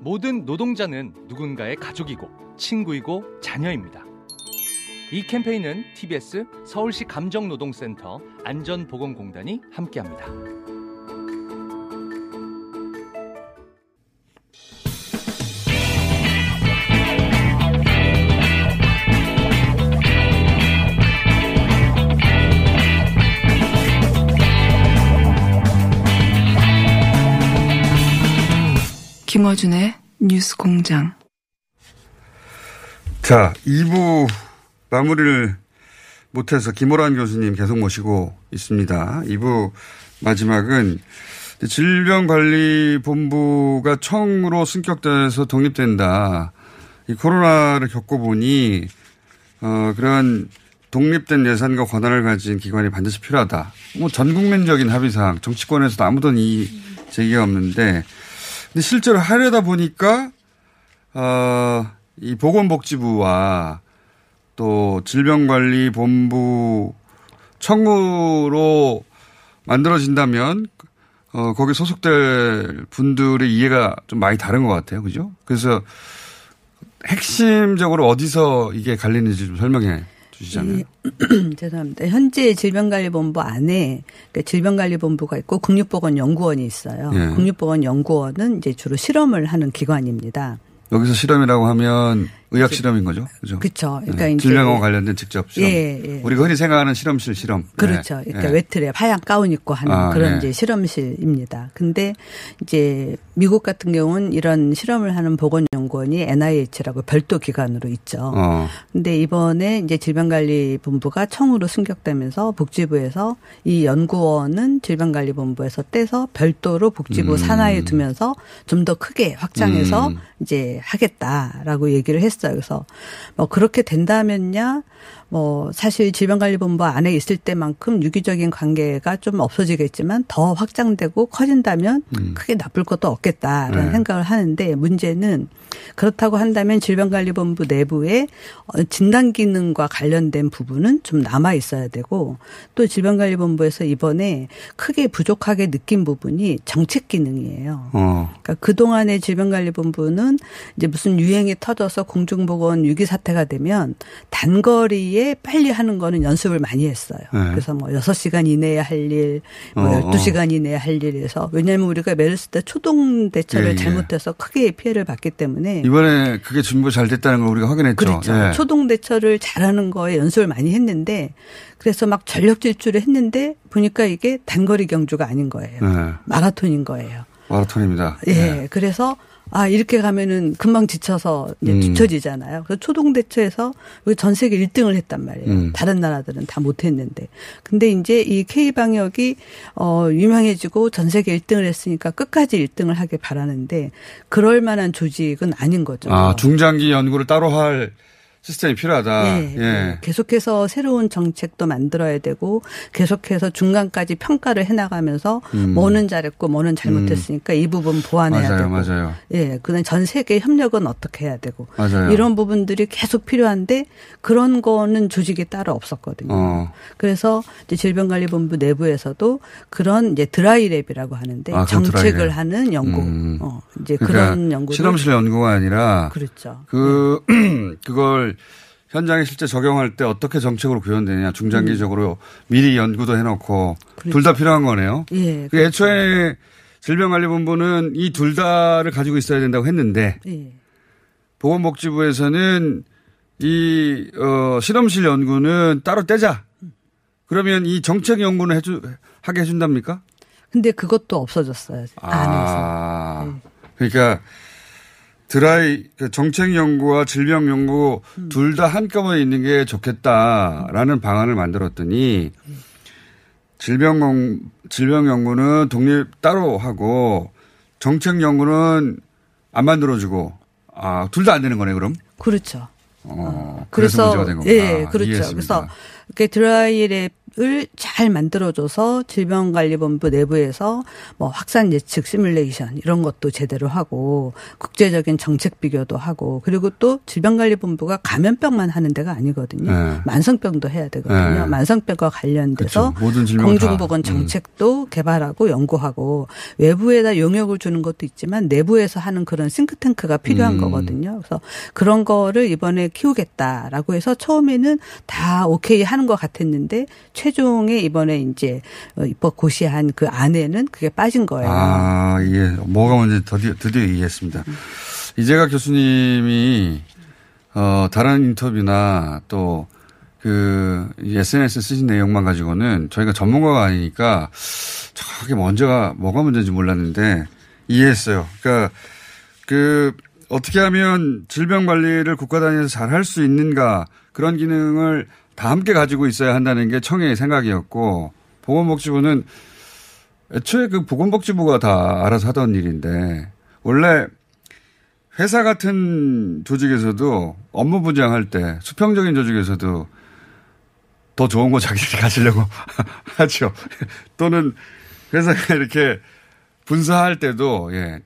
모든 노동자는 누군가의 가족이고 친구이고 자녀입니다. 이 캠페인은 TBS 서울시 감정노동센터 안전보건공단이 함께합니다. 김어준의 뉴스 공장. 자, 2부 마무리를 못해서 김호란 교수님 계속 모시고 있습니다. 2부 마지막은 질병관리본부가 청으로 승격돼서 독립된다. 이 코로나를 겪어보니, 어, 그런 독립된 예산과 권한을 가진 기관이 반드시 필요하다. 뭐 전 국민적인 합의사항, 정치권에서도 아무도 이 제기가 없는데, 근데 실제로 하려다 보니까, 어, 이 보건복지부와 또 질병관리본부 청구로 만들어진다면 어, 거기 소속될 분들의 이해가 좀 많이 다른 것 같아요. 그죠? 그래서 핵심적으로 어디서 이게 갈리는지 좀 설명해 예, 죄송합니다. 현재 질병관리본부 안에 그러니까 질병관리본부가 있고 국립보건연구원이 있어요. 예. 국립보건연구원은 이제 주로 실험을 하는 기관입니다. 여기서 실험이라고 하면 의학 실험인 거죠. 그죠? 그렇죠. 그러니까 네. 질병과 관련된 직접 실험. 예, 예. 우리가 흔히 생각하는 실험실 실험. 그렇죠. 네. 그러니까 네. 외트랩 하얀 가운 입고 하는 아, 그런 네. 이제 실험실입니다. 근데 이제 미국 같은 경우는 이런 실험을 하는 보건연구원이 NIH라고 별도 기관으로 있죠. 어. 근데 이번에 이제 질병관리본부가 청으로 승격되면서 복지부에서 이 연구원은 질병관리본부에서 떼서 별도로 복지부 음. 산하에 두면서 좀 더 크게 확장해서 음. 이제 하겠다라고 얘기를 했어요. 그래서 뭐 그렇게 된다면야 뭐 사실 질병관리본부 안에 있을 때만큼 유기적인 관계가 좀 없어지겠지만 더 확장되고 커진다면 크게 나쁠 것도 없겠다라는 음. 네. 생각을 하는데 문제는 그렇다고 한다면 질병관리본부 내부에 어, 진단 기능과 관련된 부분은 좀 남아 있어야 되고 또 질병관리본부에서 이번에 크게 부족하게 느낀 부분이 정책 기능이에요. 어. 그러니까 그 동안의 질병관리본부는 이제 무슨 유행이 터져서 공중보건 위기 사태가 되면 단거리에 빨리 하는 거는 연습을 많이 했어요. 네. 그래서 뭐 6시간 이내에 할 일, 뭐 어, 12시간 이내에 할 일에서 왜냐하면 우리가 메르스 때 초동 대처를 예, 예. 잘못해서 크게 피해를 봤기 때문에 이번에 그게 준비 잘 됐다는 걸 우리가 확인했죠. 그렇죠. 예. 초동 대처를 잘하는 거에 연습을 많이 했는데 그래서 막 전력 질주를 했는데 보니까 이게 단거리 경주가 아닌 거예요. 네. 마라톤인 거예요. 마라톤입니다. 예. 네. 그래서 아 이렇게 가면은 금방 지쳐서 이제 음. 뒤처지잖아요. 그래서 초동 대처에서 우리 전 세계 1등을 했단 말이에요. 음. 다른 나라들은 다 못했는데. 근데 이제 이 K 방역이 어 유명해지고 전 세계 1등을 했으니까 끝까지 1등을 하길 바라는데 그럴 만한 조직은 아닌 거죠. 아, 중장기 연구를 따로 할 시스템이 필요하다. 예, 예. 예. 계속해서 새로운 정책도 만들어야 되고 계속해서 중간까지 평가를 해나가면서 음. 뭐는 잘했고 뭐는 잘못했으니까 이 부분 보완해야 맞아요, 되고 맞아요. 예, 그다음 전 세계 협력은 어떻게 해야 되고 맞아요. 이런 부분들이 계속 필요한데 그런 거는 조직이 따로 없었거든요. 어. 그래서 이제 질병관리본부 내부에서도 그런 이제 드라이랩이라고 하는데 아, 그건 정책을 드라이랩. 하는 연구, 음. 어, 이제 그러니까 그런 연구를 실험실 연구가 아니라 그렇죠. 그 그걸 현장에 실제 적용할 때 어떻게 정책으로 구현되냐 중장기적으로 미리 연구도 해놓고 음. 그렇죠. 둘다 필요한 거네요. 예, 그 애초에 질병관리본부는 이 둘 다를 가지고 있어야 된다고 했는데 예. 보건복지부에서는 이 어, 실험실 연구는 따로 떼자. 그러면 이 정책 연구는 해주 하게 해준답니까? 근데 그것도 없어졌어요. 안에서. 아, 그러니까 드라이 그 정책 연구와 질병 연구 둘다 한꺼번에 있는 게 좋겠다라는 방안을 만들었더니 질병 연- 질병 연구는 독립 따로 하고 정책 연구는 안 만들어주고 아 둘 다 안 되는 거네 그럼 그렇죠. 어, 그래서, 문제가 된 거구나. 예, 그렇죠. 이해했습니다. 그래서 이렇게 드라이랩을 잘 만들어줘서 질병관리본부 내부에서 뭐 확산 예측 시뮬레이션 이런 것도 제대로 하고 국제적인 정책 비교도 하고 그리고 또 질병관리본부가 감염병만 하는 데가 아니거든요. 네. 만성병도 해야 되거든요. 네. 만성병과 관련돼서 그렇죠. 공중보건 다. 음. 정책도 개발하고 연구하고 외부에다 용역을 주는 것도 있지만 내부에서 하는 그런 싱크탱크가 필요한 음. 거거든요. 그래서 그런 거를 이번에 키우겠다라고 해서 처음에는 다 오케이 하는 것 같았는데 최 종에 이번에 이제 어, 입법 고시한 그 안에는 그게 빠진 거예요. 아, 이해. 뭐가 뭔지 드디어, 드디어 이해했습니다. 이재가 교수님이, 어, 다른 인터뷰나 또, 그, SNS 쓰신 내용만 가지고는 저희가 전문가가 아니니까 저게 먼저가, 뭐가 문제인지 몰랐는데 이해했어요. 그러니까 그, 어떻게 하면 질병 관리를 국가 단위에서 잘 할 수 있는가 그런 기능을 다 함께 가지고 있어야 한다는 게 청해의 생각이었고 보건복지부는 애초에 그 보건복지부가 다 알아서 하던 일인데 원래 회사 같은 조직에서도 업무 분장할 때 수평적인 조직에서도 더 좋은 거 자기들이 가지려고 하죠. 또는 회사가 이렇게 분사할 때도 예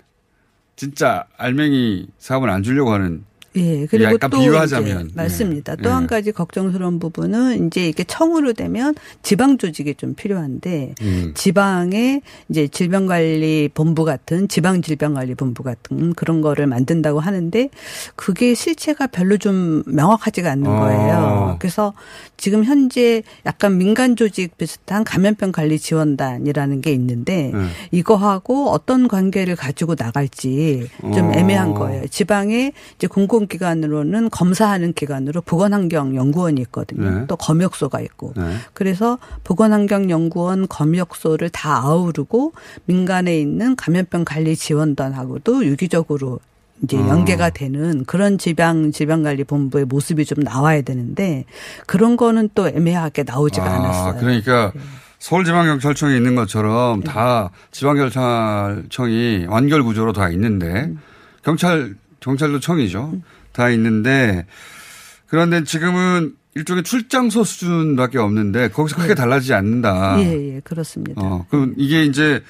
진짜 알맹이 사업을 안 주려고 하는 예, 그리고 약간 또 비유하자면. 이제 맞습니다. 예. 또한 예. 가지 걱정스러운 부분은 이제 이게 청으로 되면 지방 조직이 좀 필요한데 음. 지방에 이제 질병관리 본부 같은 지방 질병관리 본부 같은 그런 거를 만든다고 하는데 그게 실체가 별로 좀 명확하지가 않는 어. 거예요. 그래서 지금 현재 약간 민간 조직 비슷한 감염병 관리 지원단이라는 게 있는데 네. 이거하고 어떤 관계를 가지고 나갈지 좀 어. 애매한 거예요. 지방에 이제 공공 기관으로는 검사하는 기관으로 보건환경연구원이 있거든요. 네. 또 검역소가 있고. 네. 그래서 보건환경연구원 검역소를 다 아우르고 민간에 있는 감염병 관리 지원단하고도 유기적으로 이제 어. 연계가 되는 그런 지방 질병관리본부의 모습이 좀 나와야 되는데 그런 거는 또 애매하게 나오지가 아, 않았어요. 네. 그러니까 서울지방경찰청이 있는 것처럼 다 지방경찰청이 완결 구조로 다 있는데 음. 경찰 경찰도 청이죠. 다 있는데 그런데 지금은 일종의 출장소 수준밖에 없는데 거기서 크게 달라지지 않는다. 네. 예, 예, 그렇습니다. 어, 그럼 이게 이제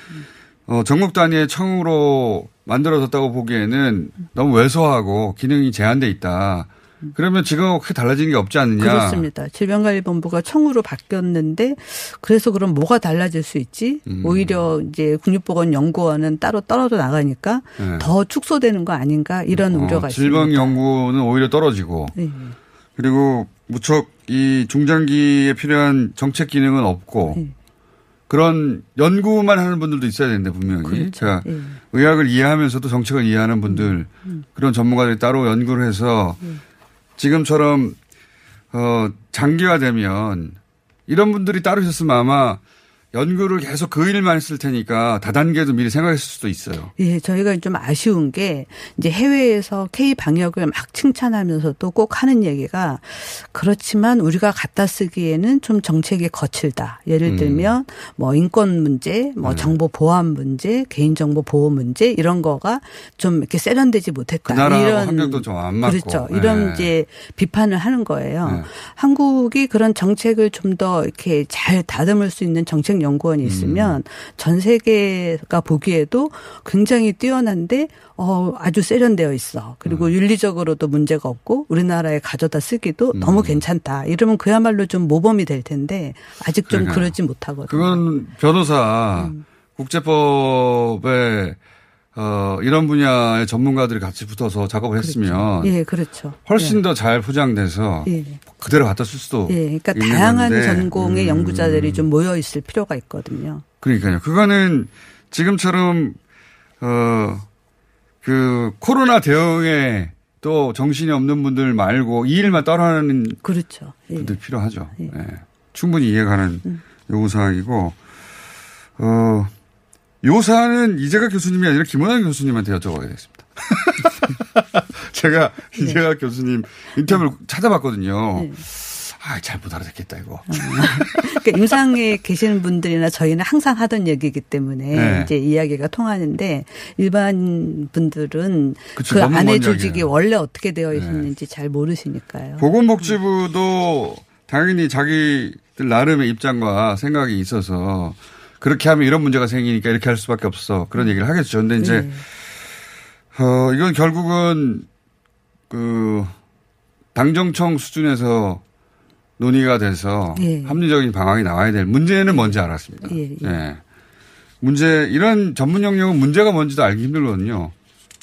어, 전국 단위의 청으로 만들어졌다고 보기에는 너무 왜소하고 기능이 제한돼 있다. 그러면 지금 크게 달라지는 게 없지 않느냐. 그렇습니다. 질병관리본부가 청으로 바뀌었는데 그래서 그럼 뭐가 달라질 수 있지? 음. 오히려 이제 국립보건연구원은 따로 떨어져 나가니까 네. 더 축소되는 거 아닌가 이런 우려가 어, 있습니다. 질병 연구는 오히려 떨어지고 예, 예. 그리고 무척 이 중장기에 필요한 정책 기능은 없고 네. 그런 연구만 하는 분들도 있어야 되는데 분명히 그렇죠. 제가 예. 의학을 이해하면서도 정책을 이해하는 분들 음. 그런 전문가들이 따로 연구를 해서 지금처럼 어 장기화되면 이런 분들이 따로 있었으면 아마 연구를 계속 그 일만 했을 테니까 다단계도 미리 생각했을 수도 있어요. 예, 저희가 좀 아쉬운 게 이제 해외에서 K 방역을 막 칭찬하면서도 꼭 하는 얘기가 그렇지만 우리가 갖다 쓰기에는 좀 정책이 거칠다. 예를 음. 들면 뭐 인권 문제, 뭐 네. 정보 보안 문제, 개인 정보 보호 문제 이런 거가 좀 이렇게 세련되지 못했다. 그 이런 환경도 좀 안 맞고. 그렇죠. 이런 네. 이제 비판을 하는 거예요. 네. 한국이 그런 정책을 좀 더 이렇게 잘 다듬을 수 있는 정책 연구원이 있으면 음. 전 세계가 보기에도 굉장히 뛰어난데 어 아주 세련되어 있어. 그리고 음. 윤리적으로도 문제가 없고 우리나라에 가져다 쓰기도 너무 괜찮다. 이러면 그야말로 좀 모범이 될 텐데 아직 좀 그러니까요. 그러지 못하거든요. 그건 변호사 음. 국제법에 어, 이런 분야의 전문가들이 같이 붙어서 작업을 했으면 예, 그렇죠. 훨씬 더잘 포장돼서 예. 예. 그대로 갖다 쓸 수도 예, 그러니까 다양한 건데. 전공의 음. 연구자들이 좀 모여 있을 필요가 있거든요. 그러니까요. 그거는 지금처럼 어, 그 코로나 대응에 또 정신이 없는 분들 말고 이 일만 따라하는 그렇죠. 예. 분들 필요하죠. 예. 예. 충분히 이해가는 요구사항이고, 어, 요사는 이재가 교수님이 아니라 김원환 교수님한테 여쭤봐야겠습니다. 제가 이재가 교수님 인터뷰를 찾아봤거든요. 네. 아, 잘못 알아듣겠다, 이거. 그러니까 임상에 계시는 분들이나 저희는 항상 하던 얘기이기 때문에 네. 이제 이야기가 통하는데 일반 분들은 그쵸, 그 안에 먼 조직이 이야기예요. 원래 어떻게 되어 네. 있는지 잘 모르시니까요. 보건복지부도 당연히 자기들 나름의 입장과 생각이 있어서 그렇게 하면 이런 문제가 생기니까 이렇게 할 수밖에 없어. 그런 얘기를 하겠죠. 근데 이제, 네. 어, 이건 결국은 그 당정청 수준에서 논의가 돼서 예. 합리적인 방안이 나와야 될 문제는 뭔지 알았습니다. 예, 예. 문제, 이런 전문 영역은 문제가 뭔지도 알기 힘들거든요.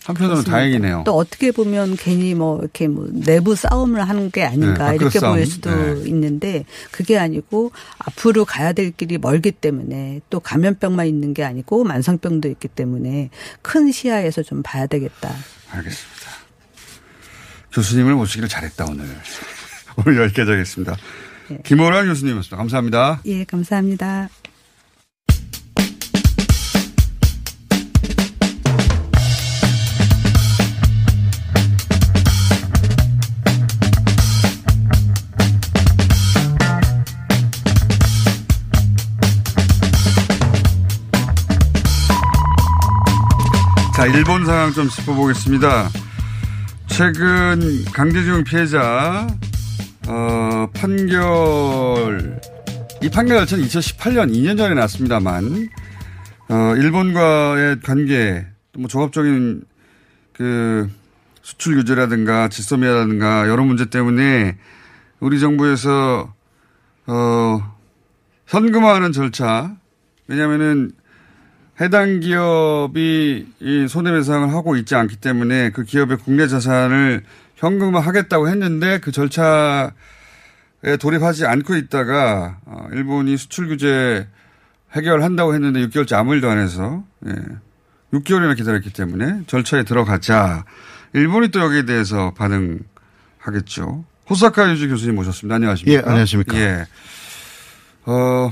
한편으로는. 다행이네요. 또 어떻게 보면 괜히 뭐 이렇게 뭐 내부 싸움을 하는 게 네, 아닌가 밖으로 이렇게 싸움. 보일 수도 네. 있는데 그게 아니고 앞으로 가야 될 길이 멀기 때문에 또 감염병만 있는 게 아니고 만성병도 있기 때문에 큰 시야에서 좀 봐야 되겠다. 알겠습니다. 교수님을 모시기를 잘했다, 오늘. 오늘 여기까지 하겠습니다. 네. 김호란 교수님이었습니다. 감사합니다. 예, 감사합니다. 일본 상황 좀 짚어보겠습니다. 최근 강제징용 피해자, 어, 판결, 이 판결 절차는 2018년 2년 전에 났습니다만, 어, 일본과의 관계, 또 뭐 종합적인 그 수출 규제라든가 지소미아라든가 여러 문제 때문에 우리 정부에서, 어, 현금화하는 절차, 왜냐면은 해당 기업이 이 손해배상을 하고 있지 않기 때문에 그 기업의 국내 자산을 현금화 하겠다고 했는데 그 절차에 돌입하지 않고 있다가 어, 일본이 수출 규제 해결한다고 했는데 6개월째 아무 일도 안 해서 예. 6개월이나 기다렸기 때문에 절차에 들어가자 일본이 또 여기에 대해서 반응하겠죠. 호사카 유지 교수님 모셨습니다. 안녕하십니까? 예, 안녕하십니까. 예. 어,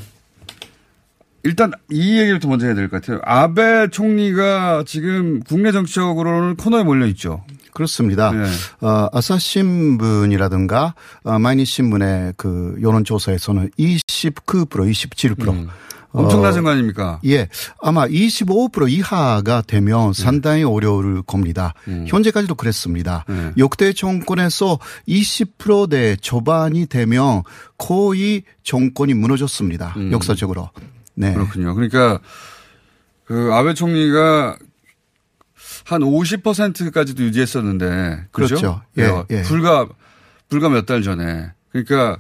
일단 이 얘기부터 먼저 해야 될 것 같아요. 아베 총리가 지금 국내 정치적으로는 코너에 몰려 있죠. 그렇습니다. 예. 어, 아사신문이라든가 어, 마이니신문의 그 여론조사에서는 29% 27% 음. 엄청나신 거 아닙니까? 예, 아마 25% 이하가 되면 상당히 어려울 겁니다. 현재까지도 그랬습니다. 네. 역대 정권에서 20%대 초반이 되면 거의 정권이 무너졌습니다. 음. 역사적으로. 네. 그렇군요. 그러니까 그 아베 총리가 한 50%까지도 유지했었는데 그렇죠? 그렇죠. 예, 예. 불과 불과 몇 달 전에 그러니까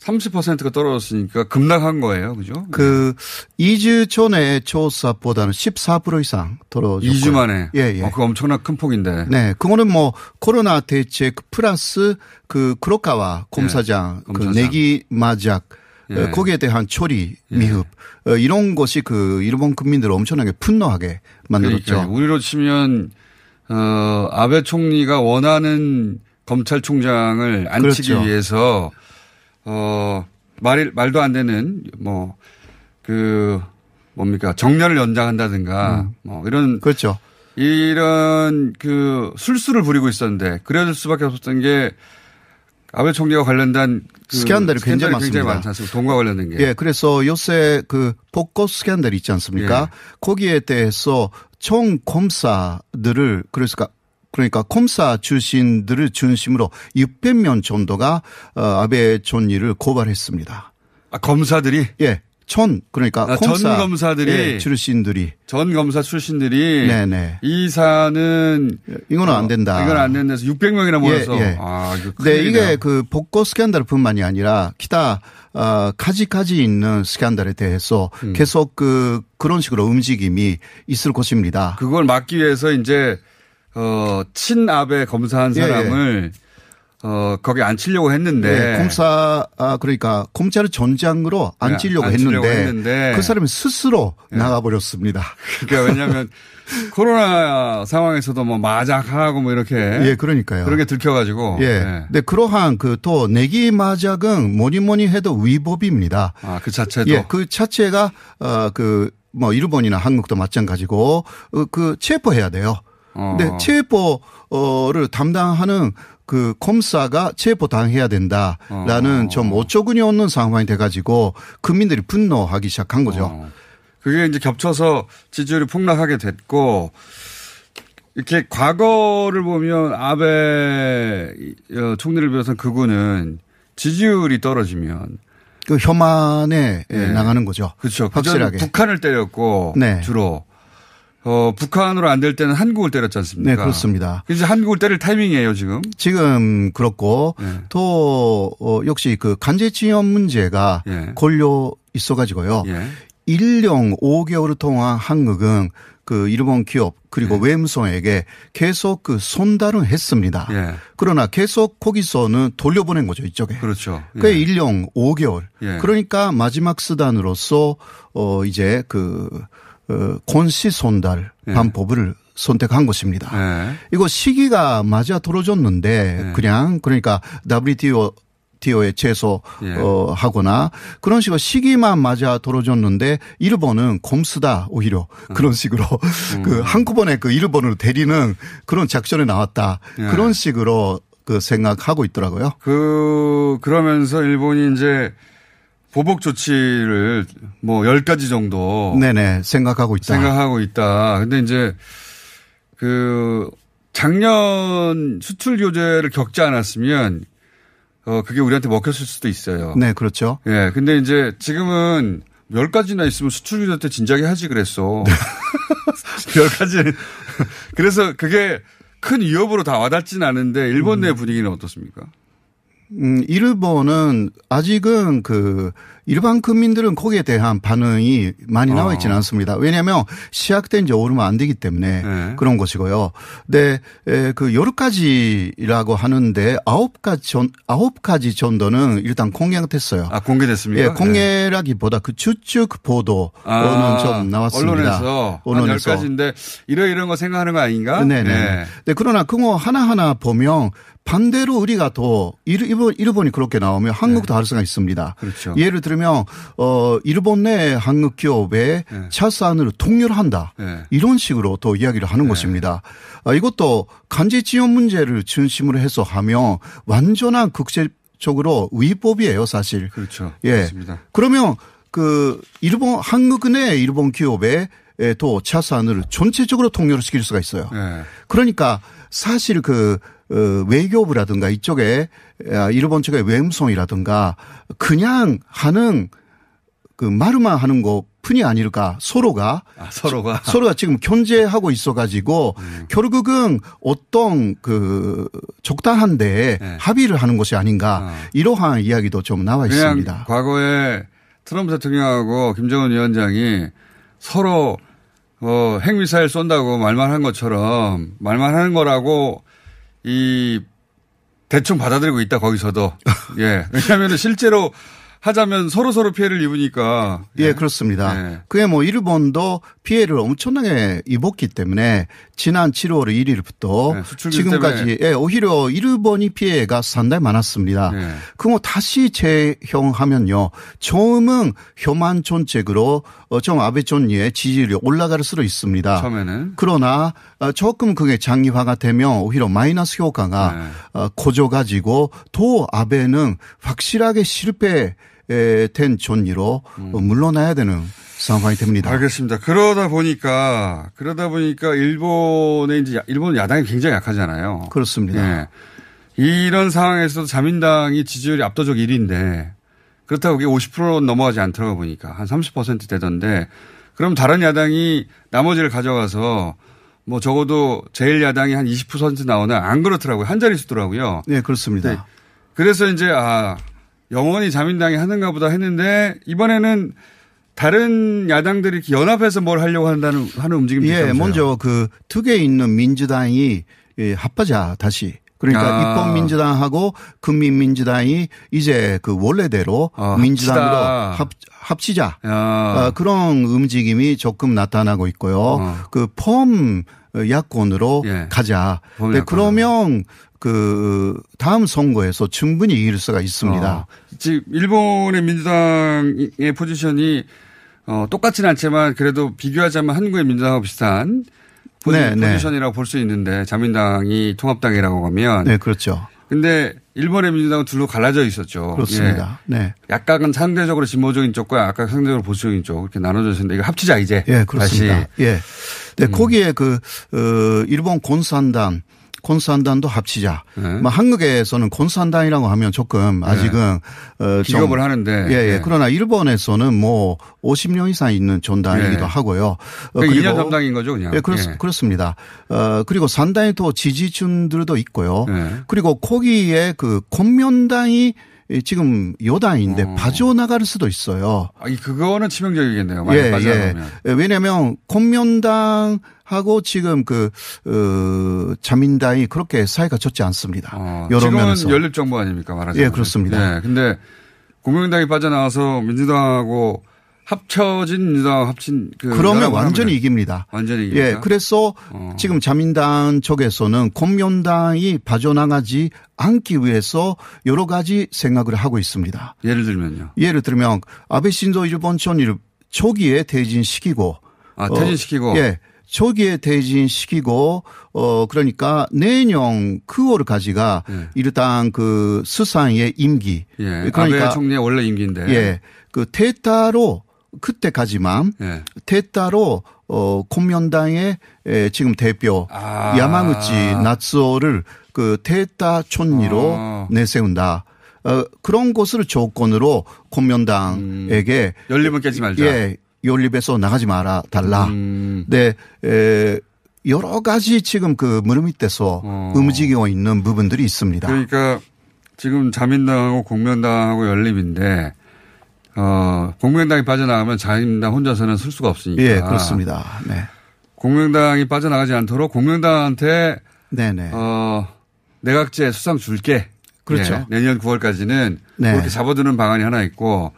30%가 떨어졌으니까 급락한 거예요. 그죠? 그 2주 전에 조사보다는 14% 이상 떨어졌고요. 2주 만에. 예, 예. 어, 그 엄청난 큰 폭인데. 네, 그거는 뭐 코로나 대책 플러스 그 크로카와 검사장, 예, 그 검사장. 내기 마작 예. 어, 거기에 대한 처리 미흡 어, 이런 것이 그 일본 국민들을 엄청나게 분노하게 만들었죠. 그러니까 우리로 치면 어 아베 총리가 원하는 검찰총장을 앉히기 그렇죠. 위해서 어 말이 말도 안 되는 뭐 그 뭡니까 정년을 연장한다든가 뭐 이런 그렇죠. 이런 그 술수를 부리고 있었는데 그래야 수밖에 없었던 게 아베 총리와 관련된 그 스캔들이 굉장히 굉장히 많습니다. 많지 않습니까? 돈과 관련된 게. 예, 그래서 요새 그 복고 스캔들 있지 않습니까? 예. 거기에 대해서 총 검사들을 그러니까 그러니까 검사 출신들을 중심으로 600명 정도가 어, 아베 총리를 고발했습니다. 아, 검사들이 예, 천 그러니까 아, 전 검사 검사들이 예, 출신들이 전 검사 출신들이 네네 이 사안은 이거는 안 된다. 어, 이건 안 된다서 600명이나 모여서 예, 예. 아, 네. 이게 그 복고 스캔들뿐만이 아니라 기타 어, 가지가지 있는 스캔들에 대해서 음. 계속 그 그런 식으로 움직임이 있을 것입니다. 그걸 막기 위해서 이제 어 친아베 검사한 예, 예. 사람을 어 거기 앉히려고 했는데 네, 검사 아 그러니까 검찰 전장으로 앉히려고 네, 앉히려고 했는데, 했는데. 그 사람이 스스로 나가버렸습니다. 그러니까 왜냐하면 코로나 상황에서도 뭐 마작하고 뭐 이렇게 예, 그러니까요. 그런 게 들켜가지고 예. 예. 근데 그러한 그 또 내기 마작은 뭐니 뭐니 해도 위법입니다. 아 그 자체도 예, 그 자체가 어 그 뭐 일본이나 한국도 마찬가지고 어, 그 체포해야 돼요. 어. 근데 체포를 담당하는 그 콤사가 체포당해야 된다라는 어. 좀 어처구니 없는 상황이 돼가지고 국민들이 분노하기 시작한 거죠. 어. 그게 이제 겹쳐서 지지율이 폭락하게 됐고 이렇게 과거를 보면 아베 어, 총리를 비롯한 극우는 지지율이 떨어지면 그 혐한에 예, 네. 나가는 거죠. 그렇죠. 확실하게. 북한을 때렸고 네. 주로 어, 북한으로 안 될 때는 한국을 때렸지 않습니까? 네, 그렇습니다. 이제 한국을 때릴 타이밍이에요 지금. 지금 그렇고 네. 또 어, 역시 그 간제지원 문제가 예. 걸려 있어 가지고요. 예. 1년 5개월 동안 한국은 그 일본 기업 그리고 외무성에게 계속 그 손달은 했습니다. 예. 그러나 계속 거기서는 돌려보낸 거죠 이쪽에. 그렇죠. 예. 그게 1년 5개월. 예. 그러니까 마지막 수단으로서 어 이제 그 어, 권시 손달 예. 방법을 선택한 것입니다. 예. 이거 시기가 맞아 떨어졌는데 네. 그냥 그러니까 WTO TO에 제소 예. 어, 하거나 그런 식으로 시기만 맞아 떨어졌는데 일본은 곰수다 오히려 음. 그런 식으로 그 한꺼번에 그 일본을 데리는 그런 작전에 나왔다 예. 그런 식으로 그 생각하고 있더라고요. 그 그러면서 일본이 이제 보복 조치를 뭐 10가지 정도 네네 생각하고 있다. 생각하고 있다. 근데 이제 그 작년 수출 규제를 겪지 않았으면 어 그게 우리한테 먹혔을 수도 있어요. 네 그렇죠. 예. 근데 이제 지금은 열 가지나 있으면 수출 규제 때 진작에 하지 그랬어. 열 가지. 그래서 그게 큰 위협으로 다 와닿진 않은데 일본 내 분위기는 어떻습니까? 음, 일본은 아직은 그 일반 국민들은 거기에 대한 반응이 많이 나와 있지는 어. 않습니다. 왜냐하면 시작된 지 오르면 안 되기 때문에 네. 그런 것이고요. 근데 에, 그 여러 가지라고 하는데 아홉 가지 전 아홉 가지 정도는 일단 공개됐어요. 아 공개됐습니까? 예, 공개라기보다 그 추측 보도는 아, 좀 나왔습니다. 언론에서 언론에서. 한 10가지인데 이러 이런 거 생각하는 거 아닌가? 네네. 네. 그러나 그거 하나 하나 보면 반대로 우리가 더 일- 일본이 그렇게 나오면 한국도 할 수가 있습니다. 네. 그렇죠. 예를 들면 어 일본 내 한국 기업의 네. 차산을 통렬한다. 네. 이런 식으로 또 이야기를 하는 것입니다. 아, 이것도 간제 지원 문제를 중심으로 해서 하면 완전한 국제적으로 위법이에요, 사실. 그렇죠. 예. 그렇습니다. 그러면 그 일본 한국 내 일본 기업의 또 차산을 전체적으로 통렬을 시킬 수가 있어요. 예. 그러니까 사실 그 어, 외교부라든가 이쪽에 아, 일본 측의 외무성이라든가 그냥 하는 그 말만 하는 것뿐이 아닐까 서로가 아, 서로가 서 로가 지금 견제하고 있어가지고 음. 결국은 어떤 그 적당한데 네. 합의를 하는 것이 아닌가 어. 이러한 이야기도 좀 나와 있습니다. 과거에 트럼프 대통령하고 김정은 위원장이 서로 어, 핵미사일 쏜다고 말만 한 것처럼 말만 하는 거라고 이 대충 받아들이고 있다 거기서도. 예. 왜냐하면 실제로 하자면 서로 서로 피해를 입으니까 예, 그렇습니다. 예. 그게 뭐 일본도 피해를 엄청나게 입었기 때문에 지난 7월 1일부터 네, 지금까지 예, 오히려 일본이 피해가 상당히 많았습니다. 예. 그거 다시 재형하면요. 처음은 혐한 정책으로 어, 좀 아베 총리의 지지율이 올라갈 수도 있습니다. 처음에는 그러나 어, 조금 그게 장기화가 되면 오히려 마이너스 효과가 네. 어, 커져가지고 또 아베는 확실하게 실패 된 존리로 어, 물러나야 되는 상황이 됩니다. 음. 알겠습니다. 그러다 보니까 그러다 보니까 일본의 이제 야- 일본 야당이 굉장히 약하잖아요. 그렇습니다. 예. 이런 상황에서도 자민당이 지지율이 압도적 1위인데 그렇다고 그게 50% 넘어가지 않더라고 보니까 한 30% 되던데 그럼 다른 야당이 나머지를 가져가서 뭐 적어도 제일 야당이 한 20% 나오나 안 그렇더라고요. 한 자릿수더라고요. 네, 그렇습니다. 네. 그래서 이제 아 영원히 자민당이 하는가 보다 했는데 이번에는 다른 야당들이 이렇게 연합해서 뭘 하려고 한다는 하는 움직임이 예, 있다면서요. 먼저 그 득에 있는 민주당이 예, 합하자 다시. 그러니까 아. 입법민주당하고 국민민주당이 이제 그 원래대로 아, 민주당으로. 합, 합치자. 야. 아, 그런 움직임이 조금 나타나고 있고요. 어. 그 폼 야권으로 예. 가자. 폼 네, 야권으로. 그러면 그 다음 선거에서 충분히 이길 수가 있습니다. 어, 지금 일본의 민주당의 포지션이 어, 똑같진 않지만 그래도 비교하자면 한국의 민주당하고 비슷한 포지, 네, 네. 포지션이라고 볼수 있는데 자민당이 통합당이라고 하면 네, 그렇죠. 근데 일본의 민주당은 둘로 갈라져 있었죠. 그렇습니다. 네. 예. 약간은 상대적으로 진보적인 쪽과 약간 상대적으로 보수적인 쪽 이렇게 나눠져 있었는데 이거 합치자 이제. 예, 그렇습니다. 다시. 예. 네, 음. 거기에 그, 어, 일본 곤산단, 곤산단도 합치자. 네. 뭐 한국에서는 곤산단이라고 하면 조금 아직은 어, 좀 비겁을 하는데. 예, 예. 예. 그러나 일본에서는 뭐 50년 이상 있는 존단이기도 예. 하고요. 어, 그러니까 2년 담당인 거죠, 그냥. 예, 그렇, 예. 그렇습니다. 어, 그리고 산단이 또 지지층들도 있고요. 예. 그리고 거기에 그 공면당이 지금 여당인데 어. 빠져나갈 수도 있어요. 아, 이 그거는 치명적이겠네요. 빠져나가면. 예, 왜냐하면 공면당 하고 지금 그 어, 자민당이 그렇게 사이가 좋지 않습니다. 어, 여러 지금은 면에서. 연립 정부 아닙니까 말하자면. 예, 그렇습니다. 예, 근데 공명당이 빠져나와서 민주당하고 합쳐진 민주당 합친 그 그러면 완전히 이깁니다. 완전히 예, 이깁니까? 그래서 어. 지금 자민당 쪽에서는 공면당이 빠져나가지 않기 위해서 여러 가지 생각을 하고 있습니다. 예를 들면요. 예를 들면 아베 신조 일본 총리를 초기에 퇴진시키고 아, 퇴진시키고. 예. 초기에 퇴진 시키고 어 그러니까 내년 9월까지가 예. 일단 그 수상의 임기 예. 그러니까 아베 총리의 원래 임기인데. 예. 그 퇴따로 그때까지만 예. 퇴따로 어 공면당의 에, 지금 대표 아. 야마구치 나츠오를 그 퇴따 촌리로 아. 내세운다. 어 그런 것을 조건으로 공면당에게 열림은 깨지 말자. 예, 연립에서 나가지 말아 달라. 음. 네, 에, 여러 가지 지금 그 무릎 밑에서 어. 움직이고 있는 부분들이 있습니다. 그러니까 지금 자민당하고 공명당하고 연립인데 어 공명당이 빠져나가면 자민당 혼자서는 쓸 수가 없으니까. 예, 그렇습니다. 네. 공명당이 빠져나가지 않도록 공명당한테 네네. 어 내각제 수상 줄게. 그렇죠. 예, 내년 9월까지는 네. 그렇게 잡아두는 방안이 하나 있고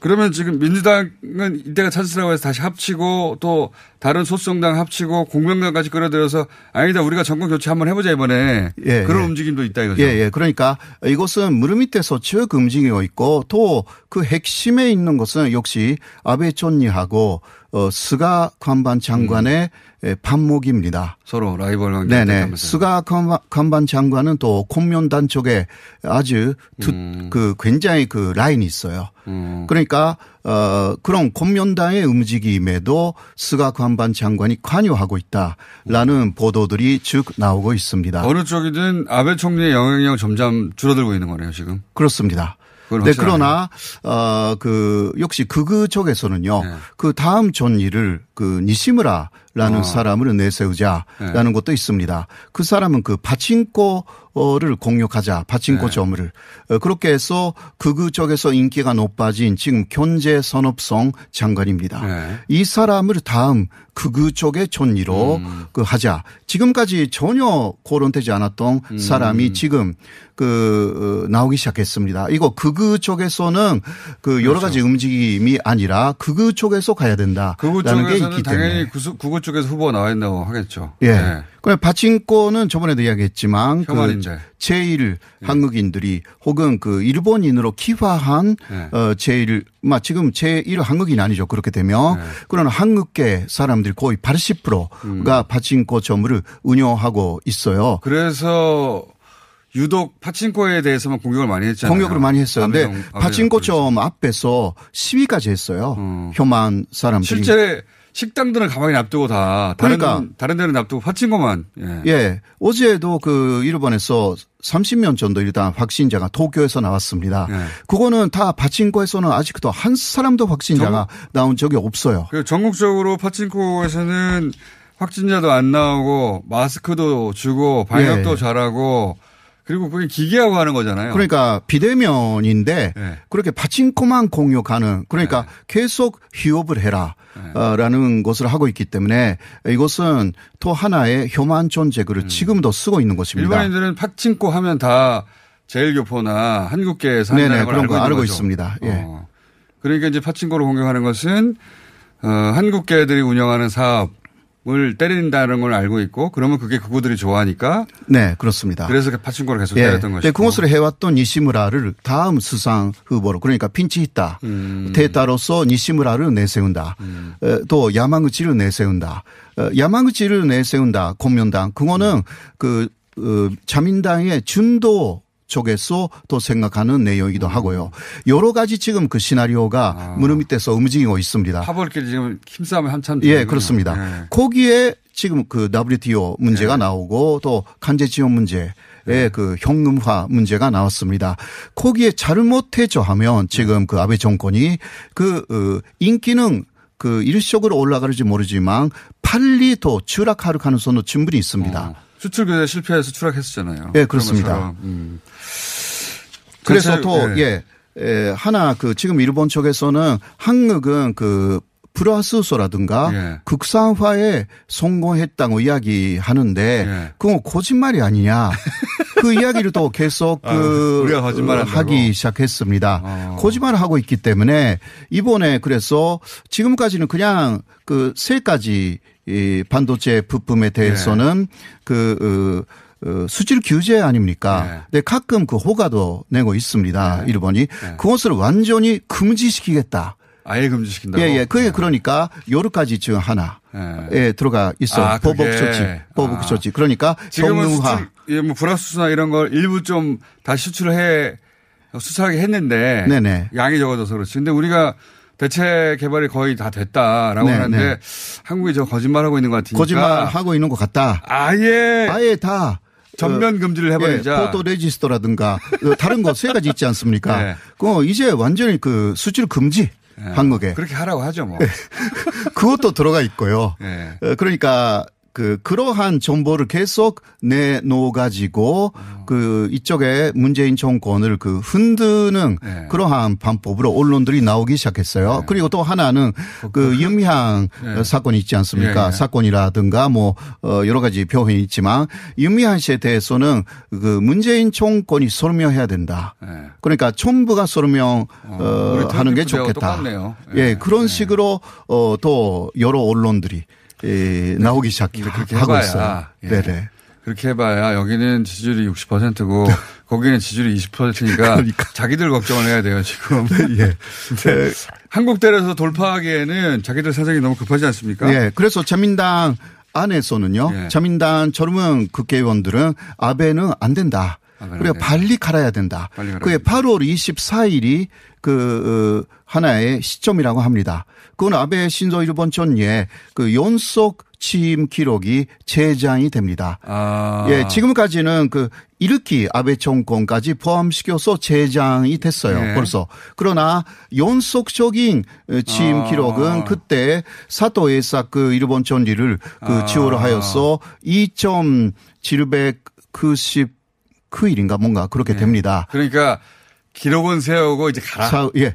그러면 지금 민주당은 이때가 찬스라고 해서 다시 합치고 또 다른 소수정당 합치고 공명당까지 끌어들여서 아니다 우리가 정권 교체 한번 해보자 이번에 예, 그런 예. 움직임도 있다 이거죠. 예, 예. 그러니까 이것은 무릎 밑에서 쭉 움직이고 있고 또 그 핵심에 있는 것은 역시 아베 총리하고 어, 스가 관방 장관의 에, 반목입니다. 서로 라이벌 관계 네네. 스가 관방- 장관은 또 공명당 쪽에 아주 두, 그 굉장히 그 라인이 있어요. 음. 그러니까 어 그런 공명당의 움직임에도 스가 관방 장관이 관여하고 있다라는 보도들이 쭉 나오고 있습니다. 어느 쪽이든 아베 총리의 영향력은 점점 줄어들고 있는 거네요 지금. 그렇습니다. 그건 네. 그러나 어그 역시 극우 쪽에서는요. 네. 그 다음 존리를 그 니시무라 라는 어. 사람을 내세우자라는 네. 것도 있습니다. 그 사람은 그 파친코를 공격하자 파친코 네. 점을 어, 그렇게 해서 극우 쪽에서 인기가 높아진 지금 견제 산업성 장관입니다. 네. 이 사람을 다음 극우 쪽의 존리로 음. 그 하자. 지금까지 전혀 거론되지 않았던 음. 사람이 지금 그 어, 나오기 시작했습니다. 이거 극우 쪽에서는 그 그렇죠. 여러 가지 움직임이 아니라 극우 쪽에서 가야 된다라는 게 있기 당연히 때문에. 구수- 극우 쪽에서 후보가 나와 있다고 하겠죠. 예. 네. 그래 파친코는 저번에도 이야기했지만 그 혐한인데. 제일 한국인들이 혹은 그 일본인으로 기화한 네. 어 제일 막 지금 제1 한국인 아니죠. 그렇게 되면 네. 그러나 한국계 사람들이 거의 80%가 파친코 점을 운영하고 있어요. 그래서 유독 파친코에 대해서만 공격을 많이 했잖아요. 공격을 많이 했어요. 근데 아베 정- 아베 파친코 정권에서. 점 앞에서 시위까지 했어요. 음. 혐한 사람들이. 실제 식당들은 가만히 놔두고 다 다른 그러니까. 다른 데는 놔두고 파친코만 예. 예. 어제도 그 일본에서 30명 정도 일단 확진자가 도쿄에서 나왔습니다. 예. 그거는 다 파친코에서는 아직도 한 사람도 확진자가 나온 적이 없어요. 그 전국적으로 파친코에서는 확진자도 안 나오고 마스크도 주고 방역도 예. 잘하고 그리고 그게 기계하고 하는 거잖아요. 그러니까 비대면인데 예. 그렇게 파친코만 공격하는 그러니까 계속 휴업을 해라. 어, 라는 것을 하고 있기 때문에 이것은 또 하나의 혐한 존재글을 지금도 쓰고 있는 것입니다. 음. 일반인들은 파친코 하면 다 제일교포나 한국계에서 네네, 그런 알고, 거 알고 거죠. 있습니다. 예. 어. 그러니까 이제 파친코를 공격하는 것은 어, 한국계들이 운영하는 사업 때린다는 걸 알고 있고 그러면 그게 극우들이 좋아하니까 네, 그렇습니다. 그래서 파친코를 계속 예. 때렸던 네, 것이고. 공수를 해왔던 니시무라를 다음 수상 후보로 그러니까 핀치히타 음. 대타로서 니시무라를 내세운다. 에, 또 야마구치를 내세운다. 어, 야마구치를 내세운다. 공명당 그거는 그 어, 자민당의 준도 쪽에서 또 생각하는 내용이기도 하고요. 여러 가지 지금 그 시나리오가 아. 무릎 밑에서 움직이고 있습니다. 파벌끼리 지금 힘싸움이 한참 예. 그렇습니다. 예. 거기에 지금 그 WTO 문제가 네. 나오고 또 간제 지원 문제에 그 현금화 문제가 나왔습니다. 거기에 잘못해줘 하면 지금 그 아베 정권이 그 어, 인기는 그 일시적으로 올라가는지 모르지만 빨리 더 추락할 가능성도 충분히 있습니다. 어. 수출 규제 실패해서 추락했었잖아요. 예, 그렇습니다. 음. 그래서 전체- 또, 예, 예, 하나 그 지금 일본 쪽에서는 한국은 그 플러스소라든가 예. 극상화에 성공했다고 이야기하는데 예. 그건 거짓말이 아니냐. 그 이야기를 또 계속 아, 그 우리가 거짓말한다고? 하기 시작했습니다. 어. 거짓말을 하고 있기 때문에 이번에 그래서 지금까지는 그냥 그 세 가지 이 반도체 부품에 대해서는 그 어, 어, 수질 규제 아닙니까? 네. 근데 가끔 그 호가도 내고 있습니다. 일본이 그것을 완전히 금지시키겠다. 아예 금지시킨다고. 예, 예. 그게 그러니까 가지 중 하나. 예. 에 들어가 있어요. 아. 보복 조치, 보복 아. 조치. 그러니까 지금은. 수출, 예, 뭐 불화수수나 이런 걸 일부 좀 다시 수출해 수출하게 했는데 네네. 양이 적어져서 그렇지. 근데 우리가 대체 개발이 거의 다 됐다라고 네, 하는데 네. 한국이 저 거짓말하고 있는 것 같으니까 거짓말 하고 있는 것 같다. 아예 아예 다 전면 금지를 해버리자. 예, 포토 레지스터라든가 어, 다른 거세 가지 있지 않습니까? 네. 그 이제 완전히 그 수출 금지 한국에 그렇게 하라고 하죠 뭐. 그것도 들어가 있고요. 예. 어, 그러니까 그 그러한 정보를 계속 내놓아 가지고 그 이쪽에 문재인 정권을 그 흔드는 네. 그러한 방법으로 언론들이 나오기 시작했어요. 그리고 또 하나는 그 윤미향 네. 사건이 있지 않습니까? 예, 예. 사건이라든가 뭐 어, 여러 가지 표현이 있지만 윤미향 씨에 대해서는 그 문재인 정권이 설명해야 된다. 예. 그러니까 총부가 설명 어, 어, 하는 게 좋겠다. 똑같네요. 예, 예, 그런 예. 식으로 어, 또 여러 언론들이 예, 나오기 근데 그렇게 시작하고 해봐야, 있어요. 예. 네네. 그렇게 해봐야 여기는 지지율이 60%고 거기는 지지율이 20%니까 그러니까. 자기들 걱정을 해야 돼요 지금. 예. 근데 한국 대에서 돌파하기에는 자기들 사정이 너무 급하지 않습니까? 예. 그래서 자민당 안에서는요. 예. 자민당 젊은 국회의원들은 아베는 안 된다. 안 된다. 빨리 갈아야 된다. 빨리 갈아야 그게 8월 24일이 그 어, 하나의 시점이라고 합니다. 그건 아베 신조 일본 전예 그 연속 취임 기록이 제장이 됩니다. 아. 예, 지금까지는 그 일으키 아베 정권까지 포함시켜서 제장이 됐어요. 예. 벌써. 그러나 연속적인 취임 아. 기록은 그때 사토 에이사 그 일본 전리를 그 아. 지호로 하여서 2.799일인가 뭔가 그렇게 됩니다. 그러니까 기록은 세우고 이제 가라. 사, 예.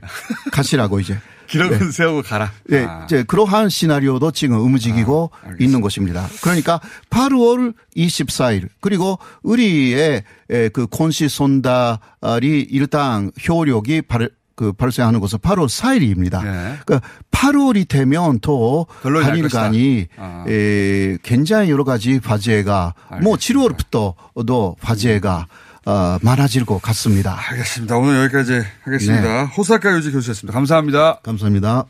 가시라고 이제. 기록은 세우고 가라. 예, 아. 이제 그러한 시나리오도 지금 움직이고 아. 있는 것입니다. 그러니까 8월 24일 그리고 우리의 에, 그 kon시 손달이 일단 효력이 발, 그 발생하는 것은 8월 4일입니다. 예. 그러니까 8월이 되면 또 한일간이. 아. 에, 굉장히 여러 가지 화제가 뭐 알겠습니다. 7월부터도 화제가 어, 많아질 것 같습니다. 알겠습니다. 오늘 여기까지 하겠습니다. 호사카 유지 교수였습니다. 감사합니다. 감사합니다.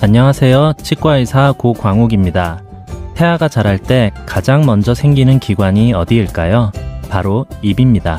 안녕하세요. 치과의사 고광욱입니다. 태아가 자랄 때 가장 먼저 생기는 기관이 어디일까요? 바로 입입니다.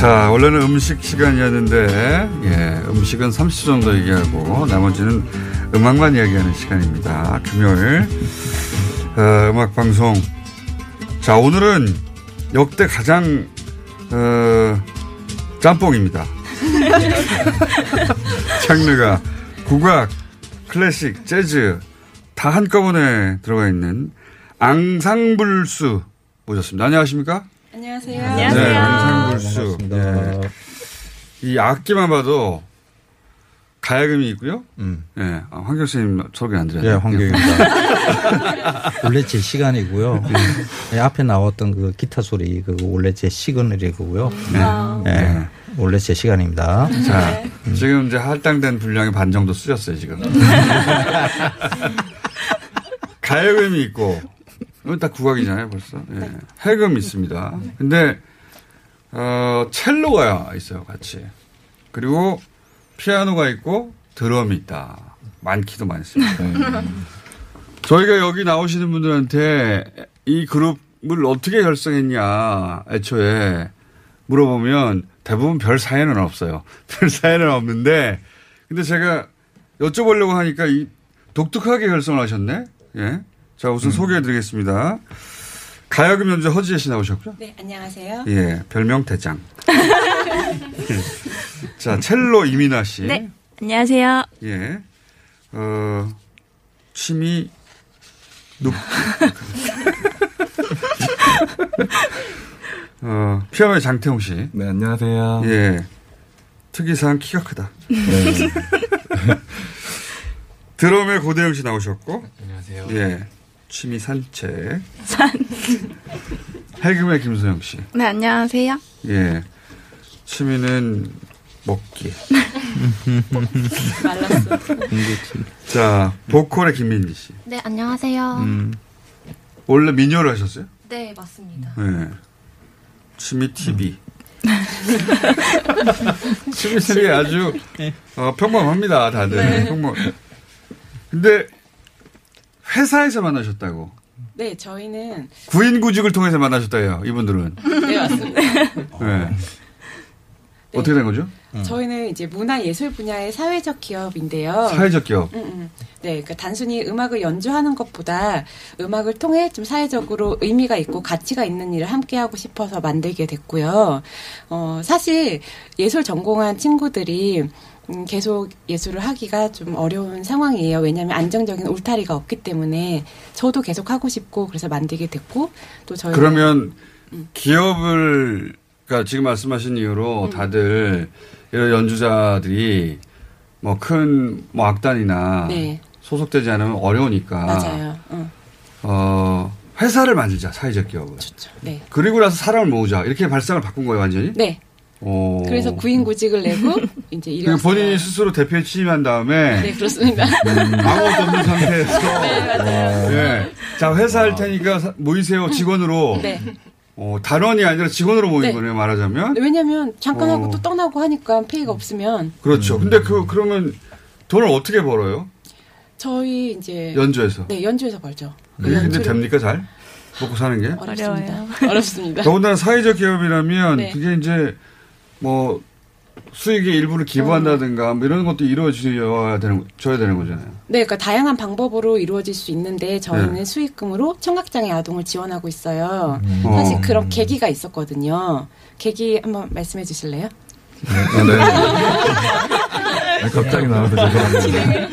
자, 원래는 음식 시간이었는데, 예, 음식은 30초 정도 얘기하고, 나머지는 음악만 이야기하는 시간입니다. 금요일, 어, 음악방송. 자, 오늘은 역대 가장, 어, 짬뽕입니다. 장르가 국악, 클래식, 재즈 다 한꺼번에 들어가 있는 앙상블수 모셨습니다. 안녕하십니까? 안녕하세요. 네, 앙상블수. 네. 이 악기만 봐도 가야금이 있고요. 네, 아, 황경 선생님 소개 안 드렸네요. 예, 황경입니다. 원래 제 시간이고요. 예, 앞에 나왔던 그 기타 소리 그 원래 제 시그널이고요. 네. 예, 네. 원래 제 시간입니다. 자, 지금 이제 할당된 분량의 반 정도 쓰셨어요, 지금. 가야금이 있고, 이건 다 국악이잖아요, 벌써. 예. 해금 있습니다. 근데, 어, 첼로가 있어요, 같이. 그리고 피아노가 있고, 드럼이 있다. 많기도 많습니다. 저희가 여기 나오시는 분들한테 이 그룹을 어떻게 결성했냐, 애초에 물어보면 대부분 별 사연은 없어요. 별 사연은 없는데, 근데 제가 여쭤보려고 하니까 이 독특하게 결성을 하셨네? 예. 자, 우선 소개해 드리겠습니다. 가야금 연주 허지혜 씨 나오셨고요. 네, 안녕하세요. 예, 별명 대장. 자, 첼로 이민아 씨. 네, 안녕하세요. 예. 어, 취미 눕. 어, 피아노의 장태홍 씨. 네, 안녕하세요. 예. 특이사항 키가 크다. 네. 드럼의 고대영 씨 나오셨고. 안녕하세요. 예. 취미 산책. 산. 해금의 김소영 씨. 네, 안녕하세요. 예. 취미는 먹기. 말랐어. 자, 보컬의 김민지 씨. 네, 안녕하세요. 음. 원래 민요를 하셨어요? 네, 맞습니다. 네. 취미 TV. 취미 TV 아주 어, 평범합니다, 다들. 네. 평범. 근데 회사에서 만나셨다고. 네, 저희는 구인 구직을 통해서 만나셨다요, 이분들은. 네, 맞습니다. 네. 어떻게 된 거죠? 저희는 이제 문화 예술 분야의 사회적 기업인데요. 사회적 기업. 음, 음. 네, 그러니까 단순히 음악을 연주하는 것보다 음악을 통해 좀 사회적으로 의미가 있고 가치가 있는 일을 함께 하고 싶어서 만들게 됐고요. 어, 사실 예술 전공한 친구들이 음, 계속 예술을 하기가 좀 어려운 상황이에요. 왜냐하면 안정적인 울타리가 없기 때문에 저도 계속 하고 싶고 그래서 만들게 됐고 또 저희 그러면 기업을 그러니까 지금 말씀하신 이유로 음. 다들 이런 연주자들이 뭐큰뭐 악단이나 네. 소속되지 않으면 어려우니까 맞아요. 응. 어 회사를 만들자 사회적 기업을. 네. 그리고 나서 사람을 모으자 이렇게 발상을 바꾼 거예요 완전히. 네. 오. 그래서 구인구직을 내고 이제 그리고 이뤘어요. 본인이 스스로 대표에 취임한 다음에 네, 그렇습니다. 아무것도 없는 상태에서 네, 맞아요. 예. 자 회사 할 테니까 사- 모이세요 직원으로. 네. 어, 단원이 아니라 직원으로 모인 네. 거네요 말하자면. 왜냐면 잠깐 하고 어. 또 떠나고 하니까 페이가 없으면 그렇죠. 근데 그 그러면 돈을 어떻게 벌어요? 저희 이제 연주에서. 네, 연주에서 벌죠. 그 그게 근데 연주를- 됩니까 잘? 먹고 사는 게? 어렵습니다. 어렵습니다. 더군다나 사회적 기업이라면 네. 그게 이제 뭐 수익의 일부를 기부한다든가 뭐 이런 것도 이루어져야 되는 줘야 되는 거잖아요. 네, 그러니까 다양한 방법으로 이루어질 수 있는데 저희는 네. 수익금으로 청각장애 아동을 지원하고 있어요. 음. 사실 어. 그런 계기가 있었거든요. 계기 한번 말씀해 주실래요? 아, 갑자기 나와서 죄송합니다.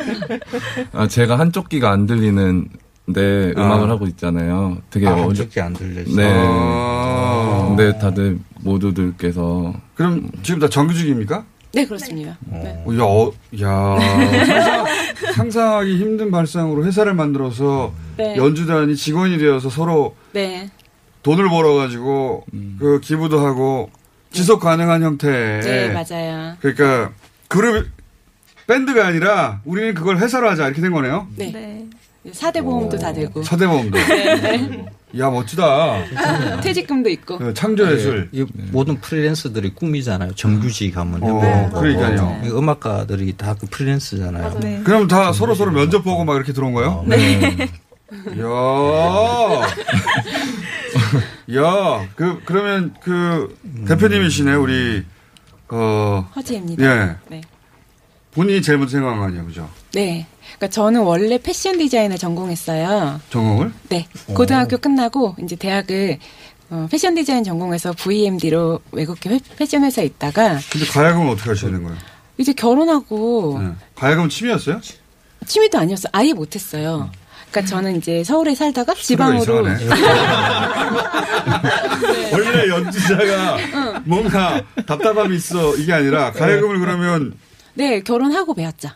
아, 제가 한쪽 귀가 안 들리는데 음악을 하고 있잖아요. 되게 아, 어려- 한쪽 귀안 들려서. 네. 아. 근데 다들 모두들께서 그럼 지금 다 정규직입니까? 네, 그렇습니다. 네. 어, 야, 어, 야 상상, 상상하기 힘든 발상으로 회사를 만들어서 네. 연주단이 직원이 되어서 서로 네. 돈을 벌어가지고 그 기부도 하고 지속 가능한 형태의 네, 맞아요. 그러니까 그룹 밴드가 아니라 우리는 그걸 회사로 하자 이렇게 된 거네요. 네. 사대 보험도 다 되고. 사대 보험도. 네, 네. 야 멋지다. 퇴직금도 있고. 그 창조예술. 이 모든 프리랜서들이 꿈이잖아요. 정규직 하면 어, 거고. 그러니까요. 이 음악가들이 다 그 프리랜서잖아요. 그럼 다 서로 서로 면접 보고 막 이렇게 들어온 거예요? 네. 야. 야, 그 그러면 그 대표님이시네 우리 어 허지입니다. 예. 네. 본인이 제일 먼저 생각한 거 아니에요, 그죠? 네. 그러니까 저는 원래 패션 디자인을 전공했어요. 전공을? 네. 고등학교 끝나고 이제 대학을 어, 패션 디자인 전공해서 VMD로 외국계 회- 패션 회사에 있다가 근데 가야금은 어떻게 하셔야 되는 거예요? 이제 결혼하고 네. 가야금은 취미였어요? 취미도 아니었어요. 아예 못했어요. 그러니까 저는 이제 서울에 살다가 지방으로 원래 연주자가 뭔가 답답함이 있어 이게 아니라 가야금을 그러면 네 결혼하고 배웠죠.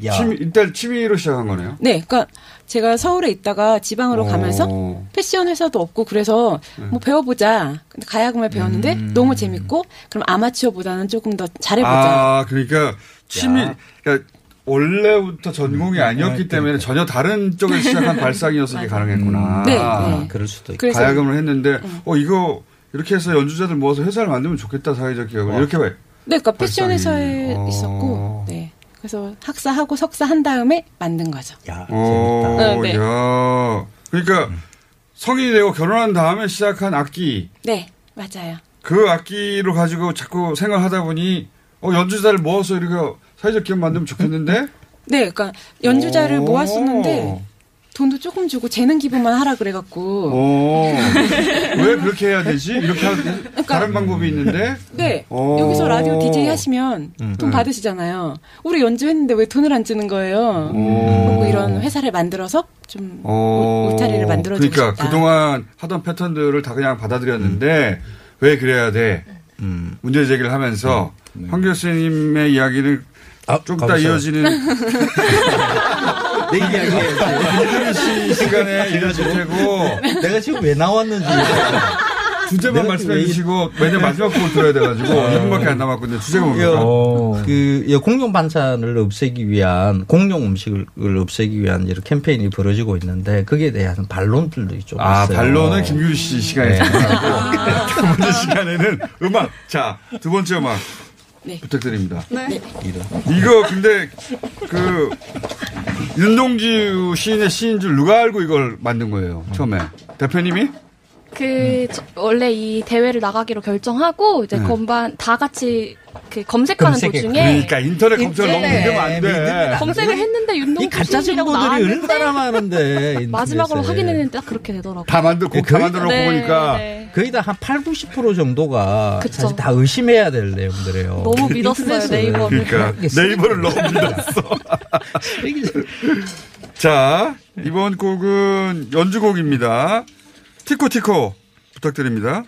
취미 일단 취미로 시작한 거네요. 네, 그러니까 제가 서울에 있다가 지방으로 어. 가면서 패션 회사도 없고 그래서 뭐 배워보자. 근데 가야금을 배웠는데 너무 재밌고 그럼 아마추어보다는 조금 더 잘해보자. 아 그러니까 취미 그러니까 원래부터 전공이 아니었기 때문에 전혀 다른 쪽에 시작한 발상이어서 이게 가능했구나. 네, 네. 그럴 수도 있고. 가야금을 했는데 어 이거 이렇게 해서 연주자들 모아서 회사를 만들면 좋겠다 사회적 기업을 이렇게 왜? 네, 그러니까 패션. 회사에 어. 있었고, 네. 그래서 학사하고 석사 한 다음에 만든 거죠. 어, 어, 네. 야. 그러니까 성인이 되고 결혼한 다음에 시작한 악기 네, 맞아요. 그 악기로 가지고 자꾸 생각하다 보니 어 연주자를 모아서 이렇게 사회적 기업 만들면 좋겠는데 네, 그러니까 연주자를 오. 모았었는데 돈도 조금 주고 재능 기부만 하라 그래갖고. 어. 왜 그렇게 해야 되지? 이렇게 하, 다른 방법이 있는데 네. 어. 여기서 라디오 DJ 하시면 음. 돈 네. 받으시잖아요. 우리 연주했는데 왜 돈을 안 주는 거예요? 그리고 이런 회사를 만들어서 좀 어. 울타리를 만들어 주고 그러니까 싶다. 그동안 하던 패턴들을 다 그냥 받아들였는데 왜 그래야 돼? 문제 제기를 하면서 황 교수님의 이야기는 좀 이따 가보세요. 이어지는 내 이야기예요. 이준희 씨 시간에 이어질 테고 내가 지금 왜 나왔는지. 주제만 말씀해 주시고 매년 마지막 곡을 들어야 돼가지고 1분밖에 안 남았거든요. 주제가 뭡니까? 그이 공룡 반찬을 없애기 위한 공룡 음식을 없애기 위한 이런 캠페인이 벌어지고 있는데 거기에 대한 반론들도 좀 아, 있어요. 반론은 김규리 씨 시간에 네. 두 번째 시간에는 음악. 자, 두 번째 음악 부탁드립니다. 네. 이거 근데 그 윤동주 시인의 시인 줄 누가 알고 이걸 만든 거예요? 처음에 대표님이? 그 저- 원래 이 대회를 나가기로 결정하고 이제 네. 건반 다 같이 그 검색하는 검색해. 도중에 그러니까 인터넷 검색을 너무 네. 믿으면 안 돼. 검색을 했는데 윤동주 가짜 정보들이 나왔는데 얼마나 많은데 마지막으로. 확인했는데 딱 그렇게 되더라고요. 다 만들 곡다 만들어 놓고 네, 보니까 네. 거의 다 한 8, 90% 정도가 그쵸. 사실 다 의심해야 될 내용들이에요. 너무 믿었어요, 네이버를. 그러니까 네이버를 너무 믿었어. 자, 이번 곡은 연주곡입니다. 티코 티코 부탁드립니다.